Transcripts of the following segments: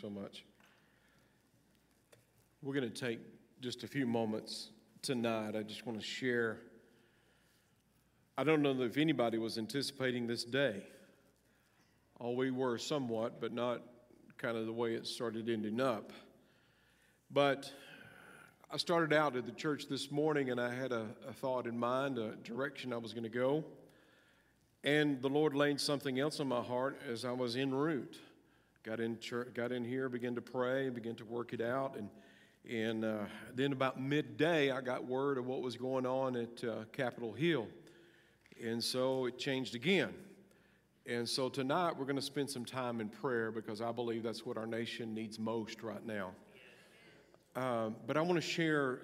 so much. We're going to take just a few moments tonight. I just want to share. I don't know if anybody was anticipating this day. All we were somewhat, but not kind of the way it started ending up. But I started out at the church this morning and I had a, a thought in mind, a direction I was going to go. And the Lord laid something else on my heart as I was en route. Got in, church, got in here, began to pray, began to work it out. And, and uh, then about midday, I got word of what was going on at uh, Capitol Hill. And so it changed again. And so tonight, we're going to spend some time in prayer because I believe that's what our nation needs most right now. Um, but I want to share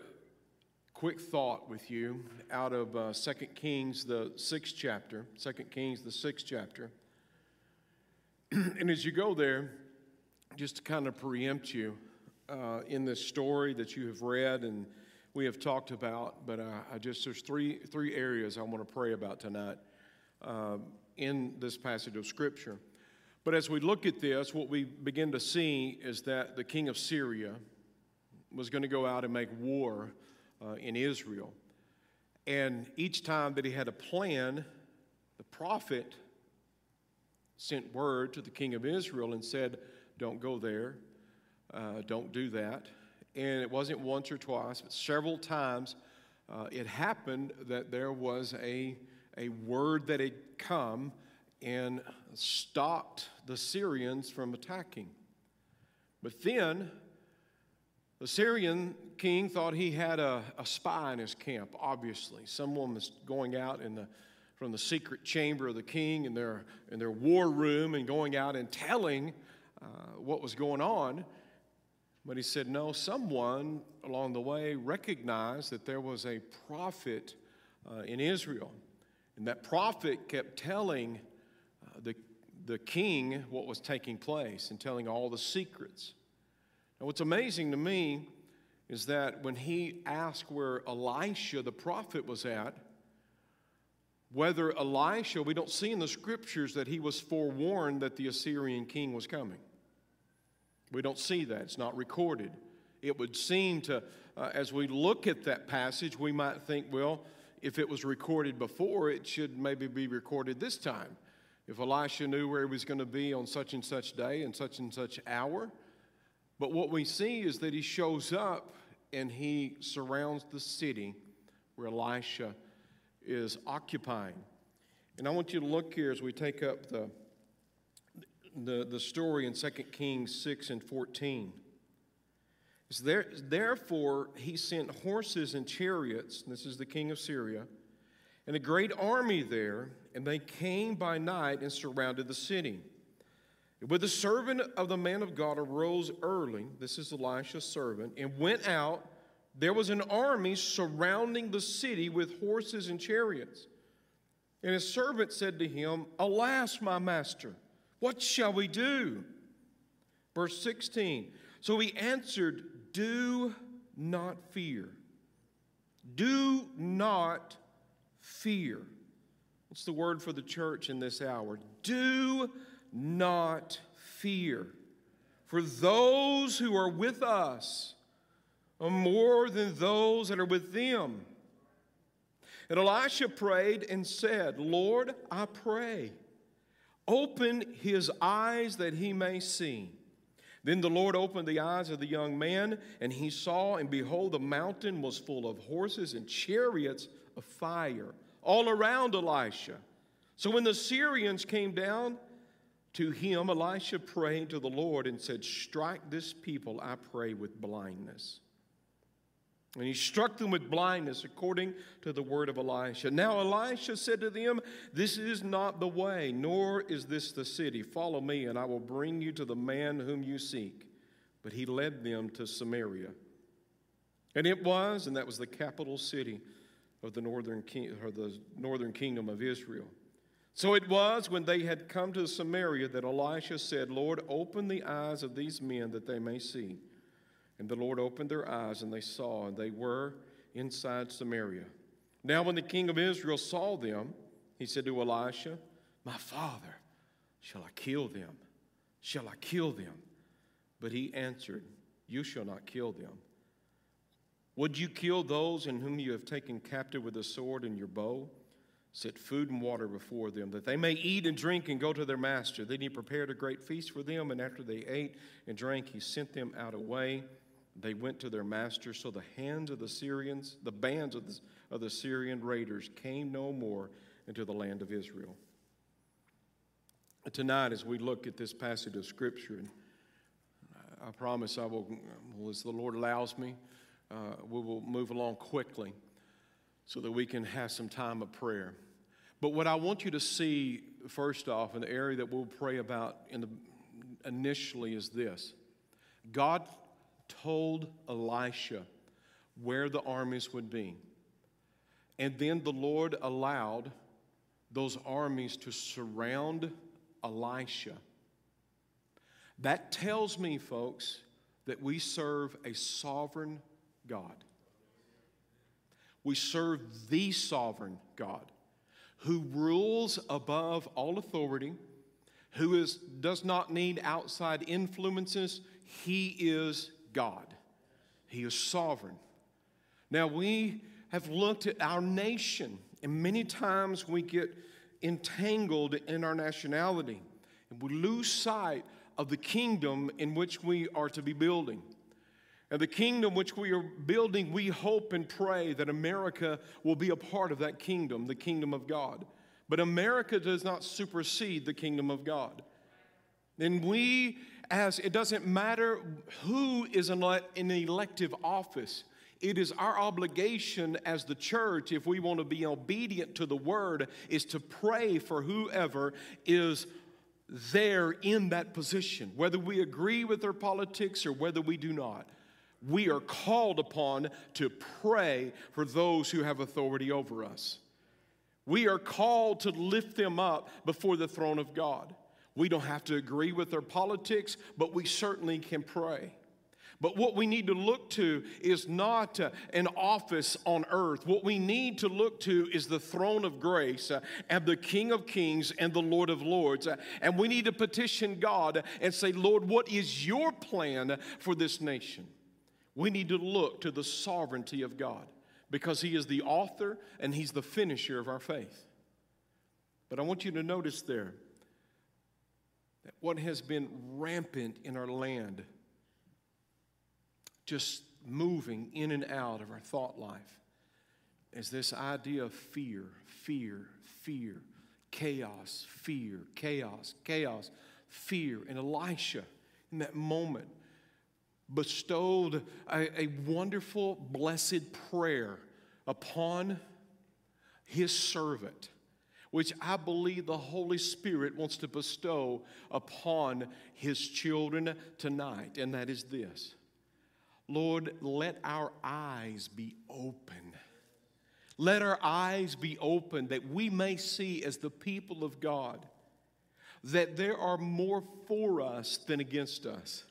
quick thought with you out of uh, 2 Kings, the sixth chapter. 2 Kings, the sixth chapter. and as you go there, just to kind of preempt you uh, in this story that you have read and we have talked about, but uh, I just there's three three areas I want to pray about tonight uh, in this passage of Scripture. But as we look at this, what we begin to see is that the king of Syria was going to go out and make war uh, in Israel. And each time that he had a plan, the prophet sent word to the king of Israel and said, Don't go there, uh, don't do that. And it wasn't once or twice, but several times uh, it happened that there was a, a word that had come and stopped the Syrians from attacking. But then the Syrian king thought he had a, a spy in his camp, obviously. Someone was going out in the, from the secret chamber of the king in their, in their war room and going out and telling uh, what was going on. But he said, no, someone along the way recognized that there was a prophet uh, in Israel. And that prophet kept telling uh, the, the king what was taking place and telling all the secrets. Now, what's amazing to me is that when he asked where Elisha the prophet was at, whether Elisha, we don't see in the scriptures that he was forewarned that the Assyrian king was coming. We don't see that, it's not recorded. It would seem to, uh, as we look at that passage, we might think, well, if it was recorded before, it should maybe be recorded this time. If Elisha knew where he was going to be on such and such day and such and such hour, but what we see is that he shows up and he surrounds the city where Elisha is occupying. And I want you to look here as we take up the, the, the story in 2 Kings 6 and 14. It's there, therefore, he sent horses and chariots, and this is the king of Syria, and a great army there, and they came by night and surrounded the city. But the servant of the man of God arose early, this is Elisha's servant, and went out. There was an army surrounding the city with horses and chariots. And his servant said to him, Alas, my master, what shall we do? Verse 16 So he answered, Do not fear. Do not fear. What's the word for the church in this hour? Do not fear. For those who are with us Uh, more than those that are with them. And Elisha prayed and said, Lord, I pray, open his eyes that he may see. Then the Lord opened the eyes of the young man, and he saw, and behold, the mountain was full of horses and chariots of fire all around Elisha. So when the Syrians came down, to him, Elisha prayed to the Lord and said, Strike this people, I pray, with blindness. And he struck them with blindness according to the word of Elisha. Now Elisha said to them, This is not the way, nor is this the city. Follow me, and I will bring you to the man whom you seek. But he led them to Samaria. And it was, and that was the capital city of the northern, king, or the northern kingdom of Israel. So it was when they had come to Samaria that Elisha said, Lord, open the eyes of these men that they may see. And the Lord opened their eyes, and they saw, and they were inside Samaria. Now, when the king of Israel saw them, he said to Elisha, My father, shall I kill them? Shall I kill them? But he answered, You shall not kill them. Would you kill those in whom you have taken captive with a sword and your bow? Set food and water before them, that they may eat and drink and go to their master. Then he prepared a great feast for them, and after they ate and drank, he sent them out away. They went to their master. So the hands of the Syrians, the bands of the, of the Syrian raiders, came no more into the land of Israel. Tonight, as we look at this passage of Scripture, and I promise I will, as the Lord allows me, uh, we will move along quickly so that we can have some time of prayer. But what I want you to see, first off, in the area that we'll pray about in the, initially is this God told Elisha where the armies would be. And then the Lord allowed those armies to surround Elisha. That tells me, folks, that we serve a sovereign God. We serve the sovereign God who rules above all authority, who is, does not need outside influences. He is God, He is sovereign. Now, we have looked at our nation, and many times we get entangled in our nationality, and we lose sight of the kingdom in which we are to be building. And the kingdom which we are building, we hope and pray that America will be a part of that kingdom, the kingdom of God. But America does not supersede the kingdom of God. And we, as it doesn't matter who is in an elective office, it is our obligation as the church, if we want to be obedient to the word, is to pray for whoever is there in that position, whether we agree with their politics or whether we do not we are called upon to pray for those who have authority over us. We are called to lift them up before the throne of God. We don't have to agree with their politics, but we certainly can pray. But what we need to look to is not uh, an office on earth. What we need to look to is the throne of grace uh, and the King of kings and the Lord of lords. Uh, and we need to petition God and say, Lord, what is your plan for this nation? We need to look to the sovereignty of God because He is the author and He's the finisher of our faith. But I want you to notice there that what has been rampant in our land, just moving in and out of our thought life, is this idea of fear, fear, fear, chaos, fear, chaos, chaos, fear. And Elisha, in that moment, bestowed a, a wonderful, blessed prayer upon his servant, which I believe the Holy Spirit wants to bestow upon his children tonight, and that is this Lord, let our eyes be open. Let our eyes be open that we may see, as the people of God, that there are more for us than against us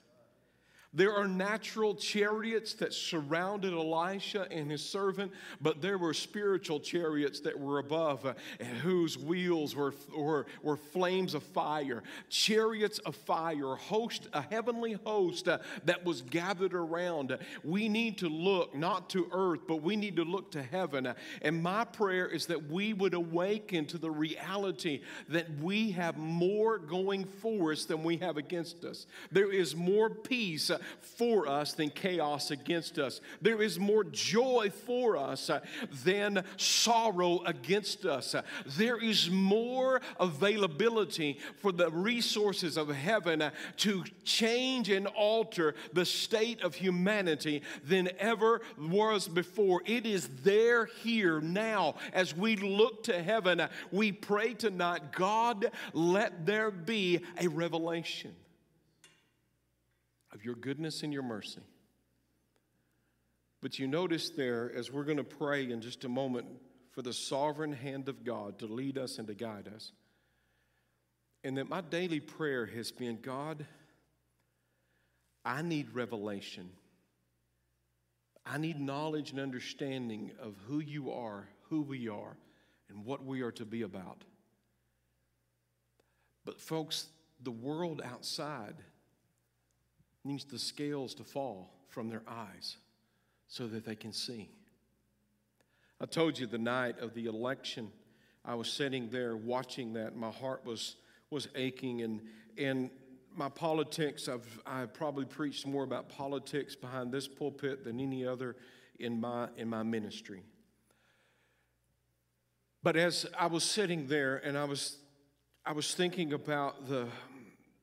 there are natural chariots that surrounded Elisha and his servant, but there were spiritual chariots that were above, uh, whose wheels were, were, were flames of fire. Chariots of fire, host, a heavenly host uh, that was gathered around. We need to look not to earth, but we need to look to heaven. And my prayer is that we would awaken to the reality that we have more going for us than we have against us. There is more peace uh, for us than chaos against us. There is more joy for us uh, than sorrow against us. Uh, there is more availability for the resources of heaven uh, to change and alter the state of humanity than ever was before. It is there, here, now. As we look to heaven, we pray tonight, God, let there be a revelation of your goodness and your mercy. But you notice there, as we're going to pray in just a moment for the sovereign hand of God to lead us and to guide us, and that my daily prayer has been God, I need revelation. I need knowledge and understanding of who you are, who we are, and what we are to be about. But, folks, the world outside needs the scales to fall from their eyes so that they can see. I told you the night of the election, I was sitting there watching that. My heart was, was aching, and, and my politics, I've, I've probably preached more about politics behind this pulpit than any other in my, in my ministry. But as I was sitting there and I was, I was thinking about the,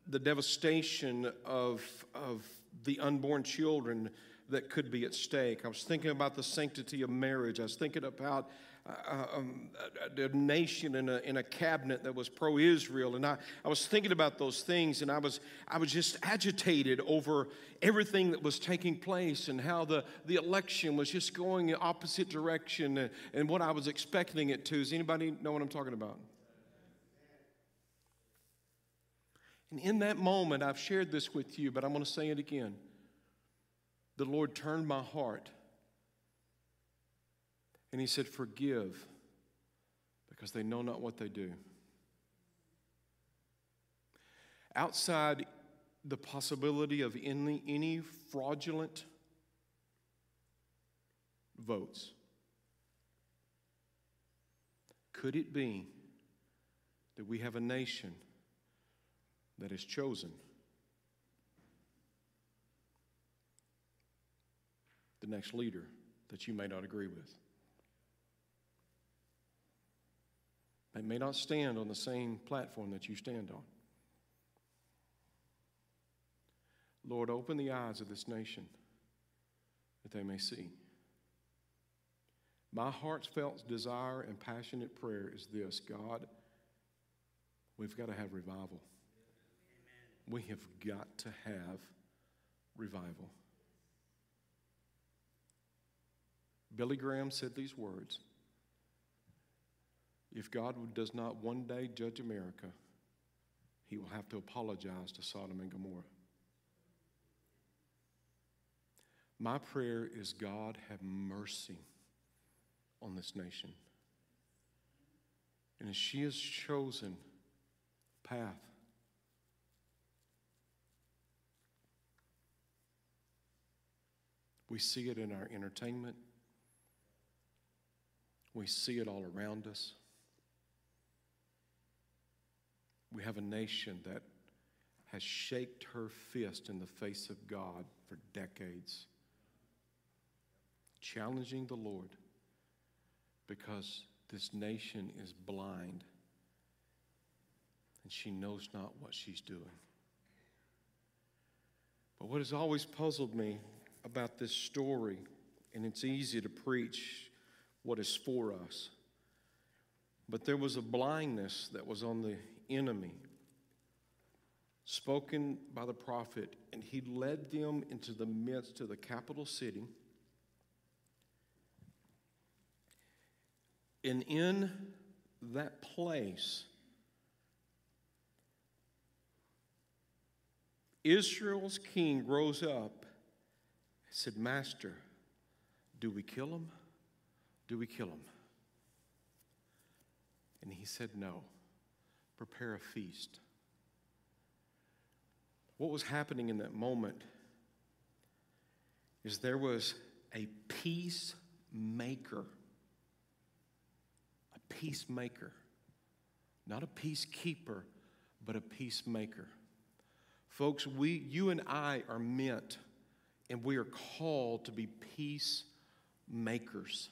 the devastation of, of the unborn children that could be at stake. I was thinking about the sanctity of marriage. I was thinking about uh, um, a, a, nation in a, in a cabinet that was pro Israel. And I, I was thinking about those things, and I was, I was just agitated over everything that was taking place and how the, the election was just going in opposite direction and, and what I was expecting it to. Does anybody know what I'm talking about? And in that moment, I've shared this with you, but I'm going to say it again. The Lord turned my heart and He said, Forgive because they know not what they do. Outside the possibility of any, any fraudulent votes, could it be that we have a nation? That is chosen. The next leader that you may not agree with. They may not stand on the same platform that you stand on. Lord, open the eyes of this nation that they may see. My heartfelt desire and passionate prayer is this God, we've got to have revival. We have got to have revival. Billy Graham said these words If God does not one day judge America, he will have to apologize to Sodom and Gomorrah. My prayer is God have mercy on this nation. And as she has chosen path We see it in our entertainment. We see it all around us. We have a nation that has shaked her fist in the face of God for decades, challenging the Lord because this nation is blind and she knows not what she's doing. But what has always puzzled me about this story, and it's easy to preach what is for us. But there was a blindness that was on the enemy, spoken by the prophet, and he led them into the midst of the capital city. And in that place, Israel's king rose up said, Master, do we kill him? Do we kill him? And he said, No. Prepare a feast. What was happening in that moment is there was a peacemaker. A peacemaker. Not a peacekeeper, but a peacemaker. Folks, we, you and I are meant and we are called to be peacemakers.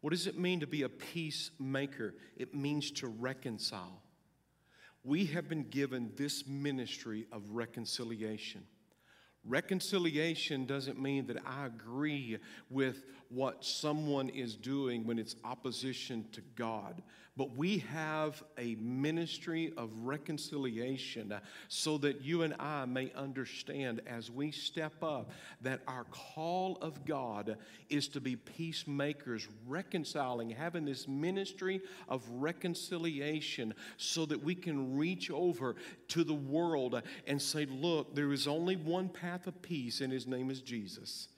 What does it mean to be a peacemaker? It means to reconcile. We have been given this ministry of reconciliation. Reconciliation doesn't mean that I agree with what someone is doing when it's opposition to God. But we have a ministry of reconciliation so that you and I may understand as we step up that our call of God is to be peacemakers, reconciling, having this ministry of reconciliation so that we can reach over to the world and say, Look, there is only one path of peace, and his name is Jesus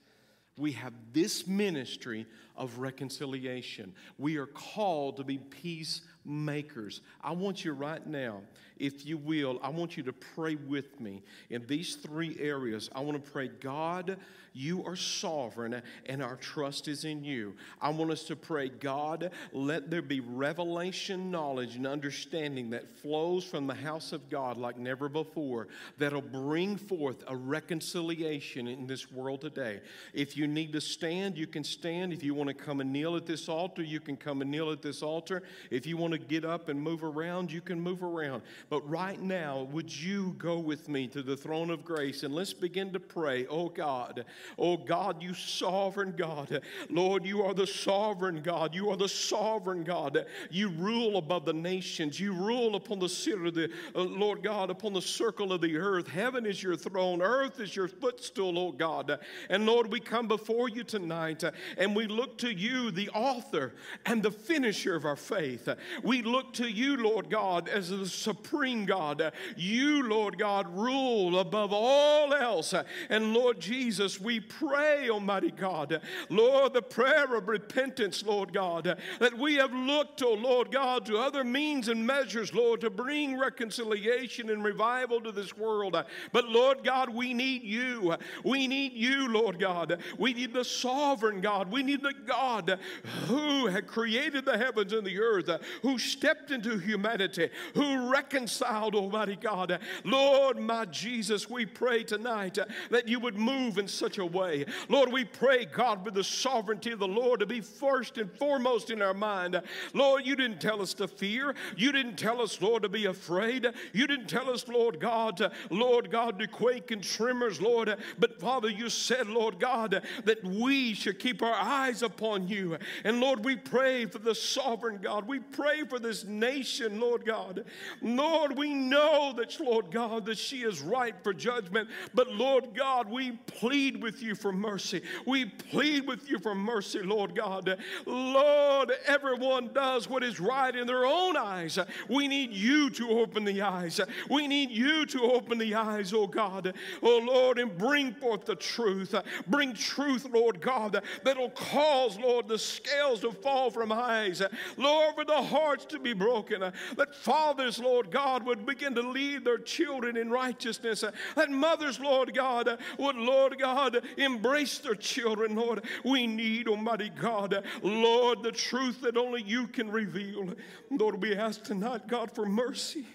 we have this ministry of reconciliation. We are called to be peacemakers makers. I want you right now, if you will, I want you to pray with me in these three areas. I want to pray, God, you are sovereign and our trust is in you. I want us to pray, God, let there be revelation, knowledge, and understanding that flows from the house of God like never before, that'll bring forth a reconciliation in this world today. If you need to stand, you can stand. If you want to come and kneel at this altar, you can come and kneel at this altar. If you want to get up and move around, you can move around. But right now, would you go with me to the throne of grace and let's begin to pray, oh God, Oh God, you sovereign God. Lord, you are the sovereign God. You are the sovereign God. You rule above the nations. You rule upon the city of the, uh, Lord God, upon the circle of the earth. Heaven is your throne. Earth is your footstool, oh God. And Lord, we come before you tonight uh, and we look to you, the author and the finisher of our faith. We look to you, Lord God, as the supreme God. You, Lord God, rule above all else. And Lord Jesus, we pray, Almighty God, Lord, the prayer of repentance, Lord God, that we have looked, oh Lord God, to other means and measures, Lord, to bring reconciliation and revival to this world. But Lord God, we need you. We need you, Lord God. We need the sovereign God. We need the God who had created the heavens and the earth, who stepped into humanity, who reconciled, Almighty God. Lord, my Jesus, we pray tonight that you would move in such a way. Lord, we pray, God, with the sovereignty of the Lord to be first and foremost in our mind. Lord, you didn't tell us to fear. You didn't tell us, Lord, to be afraid. You didn't tell us, Lord God, to, Lord God, to quake and tremors, Lord. But Father, you said, Lord God, that we should keep our eyes upon you. And Lord, we pray for the sovereign God. We pray for this nation, Lord God. Lord, we know that, Lord God, that she is ripe for judgment. But Lord God, we plead with you for mercy. We plead with you for mercy, Lord God. Lord, everyone does what is right in their own eyes. We need you to open the eyes. We need you to open the eyes, oh God. Oh Lord, and bring forth the truth. Bring truth, Lord God, that'll cause, Lord, the scales to fall from eyes. Lord, for the hearts to be broken. That fathers, Lord God, would begin to lead their children in righteousness. That mothers, Lord God, would, Lord God, embrace their children, Lord. We need, Almighty God, Lord, the truth that only you can reveal. Lord, we ask tonight, God, for mercy.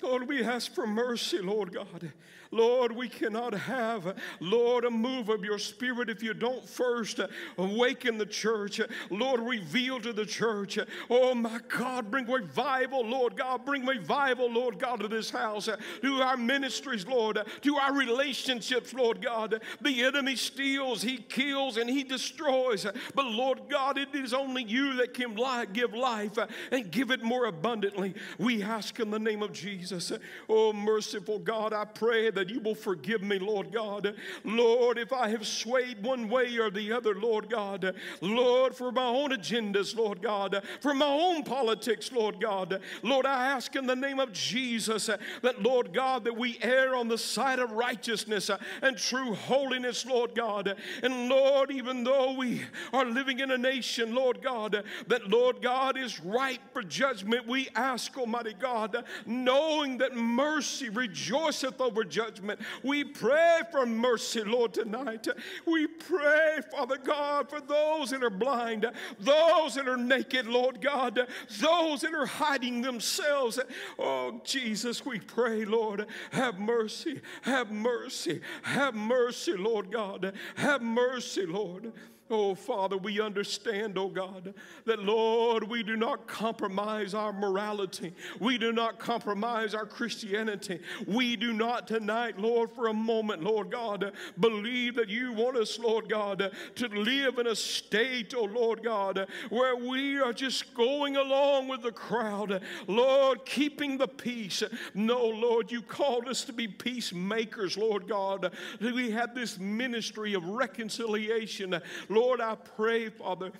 Lord, we ask for mercy, Lord God. Lord, we cannot have, Lord, a move of your spirit if you don't first awaken the church. Lord, reveal to the church. Oh, my God, bring revival, Lord God. Bring revival, Lord God, to this house, to our ministries, Lord, to our relationships, Lord God. The enemy steals, he kills, and he destroys. But, Lord God, it is only you that can give life and give it more abundantly. We ask in the name of Jesus. Oh, merciful God, I pray that you will forgive me, Lord God. Lord, if I have swayed one way or the other, Lord God. Lord, for my own agendas, Lord God. For my own politics, Lord God. Lord, I ask in the name of Jesus that, Lord God, that we err on the side of righteousness and true holiness, Lord God. And Lord, even though we are living in a nation, Lord God, that, Lord God, is ripe for judgment, we ask, Almighty God, knowing that mercy rejoiceth over judgment judgment. We pray for mercy, Lord, tonight. We pray, Father God, for those that are blind, those that are naked, Lord God, those that are hiding themselves. Oh, Jesus, we pray, Lord, have mercy, have mercy, have mercy, Lord God, have mercy, Lord. Oh, Father, we understand, oh God, that Lord, we do not compromise our morality. We do not compromise our Christianity. We do not tonight, Lord, for a moment, Lord God, believe that you want us, Lord God, to live in a state, oh Lord God, where we are just going along with the crowd, Lord, keeping the peace. No, Lord, you called us to be peacemakers, Lord God. We have this ministry of reconciliation. Lord, I pray, Father,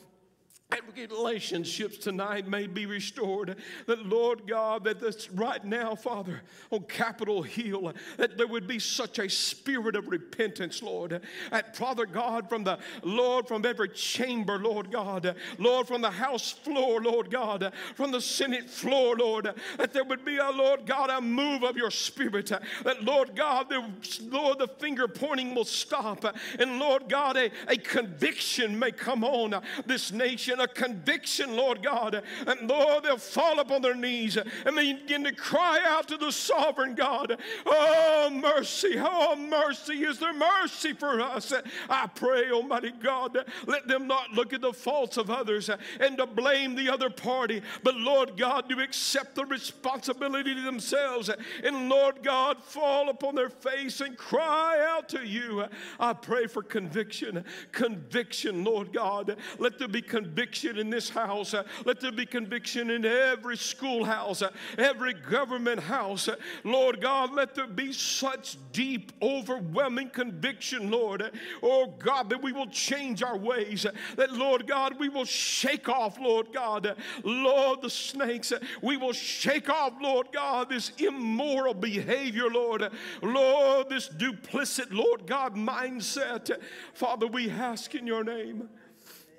relationships tonight may be restored. That, Lord God, that this right now, Father, on Capitol Hill, that there would be such a spirit of repentance, Lord. That, Father God, from the Lord, from every chamber, Lord God, Lord, from the House floor, Lord God, from the Senate floor, Lord, that there would be a, Lord God, a move of your spirit. That, Lord God, the, Lord, the finger pointing will stop. And, Lord God, a, a conviction may come on this nation a conviction, Lord God. And Lord, they'll fall upon their knees and they begin to cry out to the sovereign God, Oh, mercy, oh, mercy, is there mercy for us? I pray, Almighty God, let them not look at the faults of others and to blame the other party, but Lord God, to accept the responsibility to themselves and Lord God, fall upon their face and cry out to you. I pray for conviction, conviction, Lord God. Let there be conviction conviction in this house. Let there be conviction in every schoolhouse, every government house. Lord God, let there be such deep, overwhelming conviction, Lord. Oh God, that we will change our ways. That, Lord God, we will shake off, Lord God, Lord, the snakes. We will shake off, Lord God, this immoral behavior, Lord. Lord, this duplicit, Lord God, mindset. Father, we ask in your name.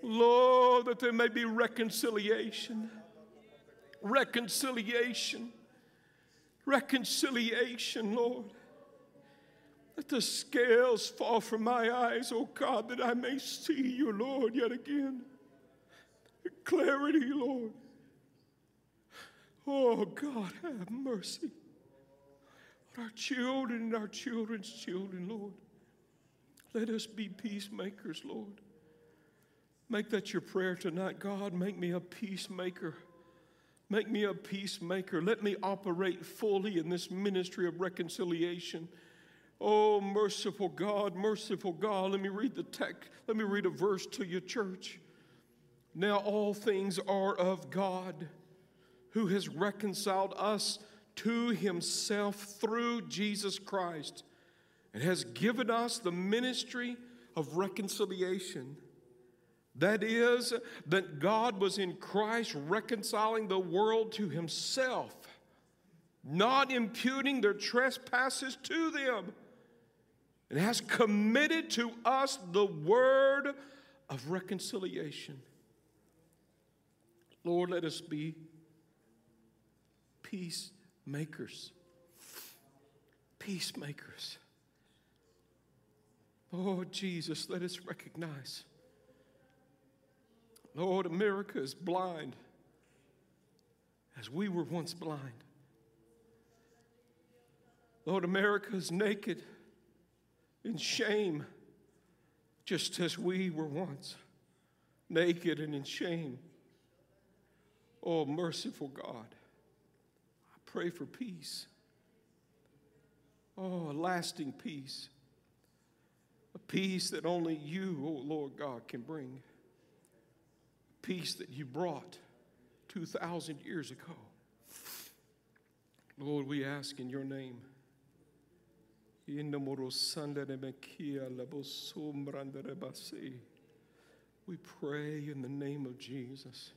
Lord, that there may be reconciliation. Reconciliation. Reconciliation, Lord. Let the scales fall from my eyes, oh God, that I may see you, Lord, yet again. Clarity, Lord. Oh God, have mercy on our children and our children's children, Lord. Let us be peacemakers, Lord. Make that your prayer tonight. God, make me a peacemaker. Make me a peacemaker. Let me operate fully in this ministry of reconciliation. Oh, merciful God, merciful God. Let me read the text. Let me read a verse to your church. Now, all things are of God, who has reconciled us to himself through Jesus Christ and has given us the ministry of reconciliation. That is, that God was in Christ reconciling the world to himself, not imputing their trespasses to them, and has committed to us the word of reconciliation. Lord, let us be peacemakers. Peacemakers. Oh, Jesus, let us recognize Lord, America is blind as we were once blind. Lord, America is naked in shame just as we were once naked and in shame. Oh, merciful God, I pray for peace. Oh, a lasting peace. A peace that only you, oh Lord God, can bring peace that you brought 2,000 years ago. Lord, we ask in your name. We pray in the name of Jesus.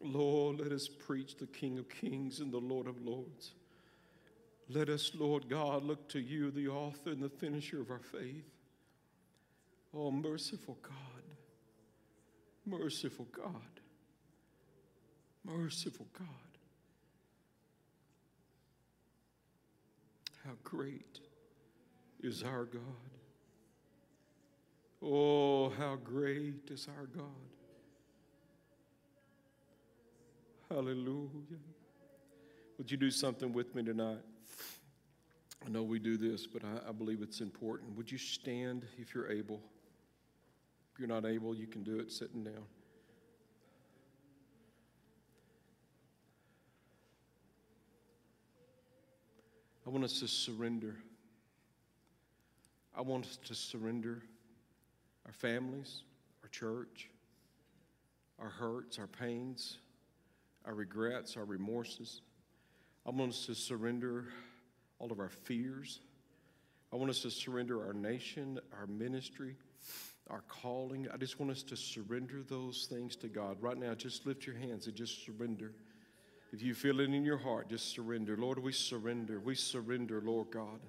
Lord, let us preach the King of Kings and the Lord of Lords. Let us, Lord God, look to you, the author and the finisher of our faith. Oh, merciful God. Merciful God. Merciful God. How great is our God. Oh, how great is our God. Hallelujah. Would you do something with me tonight? I know we do this, but I, I believe it's important. Would you stand if you're able? If you're not able, you can do it sitting down. I want us to surrender. I want us to surrender our families, our church, our hurts, our pains, our regrets, our remorses. I want us to surrender all of our fears. I want us to surrender our nation, our ministry, our calling. I just want us to surrender those things to God. Right now, just lift your hands and just surrender. If you feel it in your heart, just surrender. Lord, we surrender. We surrender, Lord God.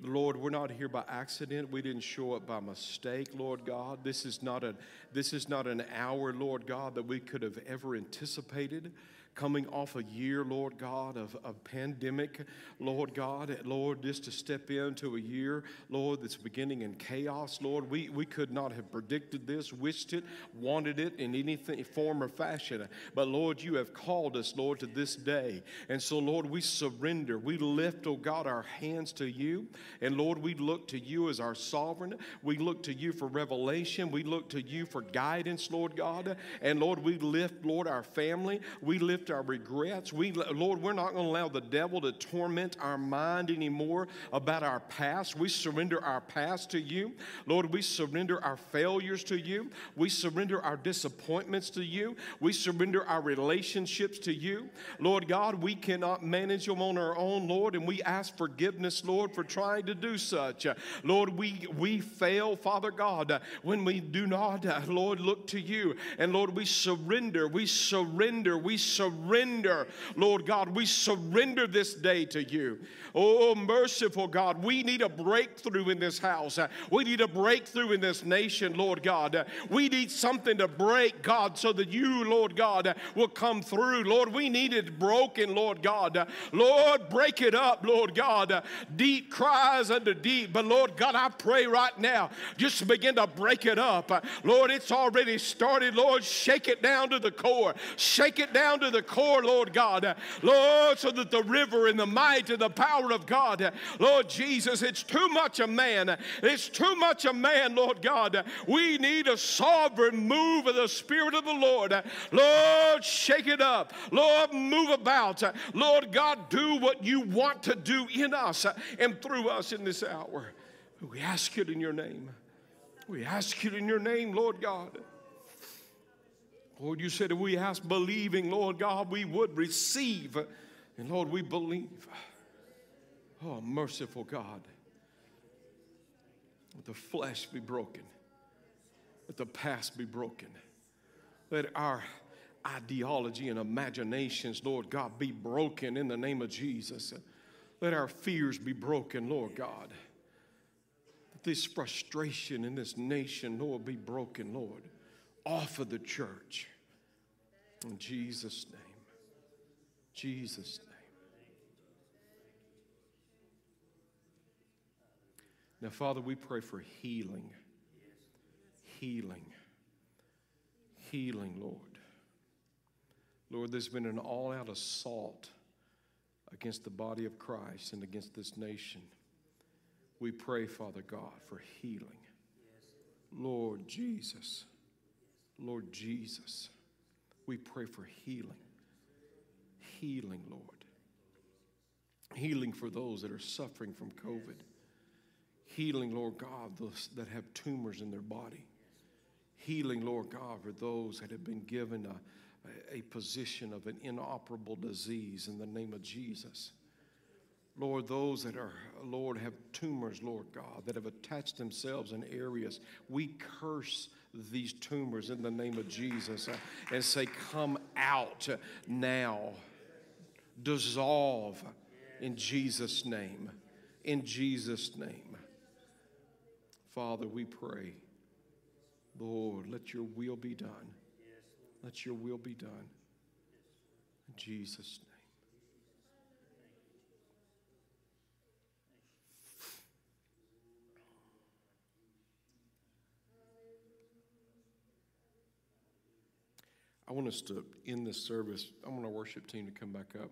Lord, we're not here by accident. We didn't show up by mistake, Lord God. This is not a this is not an hour, Lord God, that we could have ever anticipated coming off a year, Lord God, of, of pandemic, Lord God, Lord, just to step into a year, Lord, that's beginning in chaos, Lord. We, we could not have predicted this, wished it, wanted it in any form or fashion. But Lord, you have called us, Lord, to this day. And so, Lord, we surrender. We lift, oh God, our hands to you. And Lord, we look to you as our sovereign. We look to you for revelation. We look to you for guidance, Lord God. And Lord, we lift, Lord, our family. We lift our regrets. We, Lord, we're not going to allow the devil to torment our mind anymore about our past. We surrender our past to you. Lord, we surrender our failures to you. We surrender our disappointments to you. We surrender our relationships to you. Lord God, we cannot manage them on our own, Lord, and we ask forgiveness, Lord, for trying to do such. Lord, we, we fail, Father God, when we do not, Lord, look to you. And Lord, we surrender, we surrender, we surrender surrender, Lord God. We surrender this day to you. Oh, merciful God, we need a breakthrough in this house. We need a breakthrough in this nation, Lord God. We need something to break, God, so that you, Lord God, will come through. Lord, we need it broken, Lord God. Lord, break it up, Lord God. Deep cries unto deep. But Lord God, I pray right now, just begin to break it up. Lord, it's already started. Lord, shake it down to the core. Shake it down to the core, Lord God. Lord, so that the river and the might and the power of God, Lord Jesus, it's too much a man. It's too much a man, Lord God. We need a sovereign move of the Spirit of the Lord. Lord, shake it up. Lord, move about. Lord God, do what you want to do in us and through us in this hour. We ask it in your name. We ask it in your name, Lord God. Lord, you said if we ask believing, Lord God, we would receive. And Lord, we believe. Oh, merciful God. Let the flesh be broken. Let the past be broken. Let our ideology and imaginations, Lord God, be broken in the name of Jesus. Let our fears be broken, Lord God. Let this frustration in this nation, Lord, be broken, Lord off of the church. In Jesus' name. Jesus' name. Now, Father, we pray for healing. Healing. Healing, Lord. Lord, there's been an all out assault against the body of Christ and against this nation. We pray, Father God, for healing. Lord Jesus. Lord Jesus, we pray for healing. Healing, Lord. Healing for those that are suffering from COVID. Healing, Lord God, those that have tumors in their body. Healing, Lord God, for those that have been given a, a position of an inoperable disease in the name of Jesus. Lord, those that are, Lord, have tumors, Lord God, that have attached themselves in areas, we curse these tumors in the name of Jesus and say, Come out now. Dissolve in Jesus' name. In Jesus' name. Father, we pray, Lord, let your will be done. Let your will be done. In Jesus' name. I want us to end this service. I want our worship team to come back up.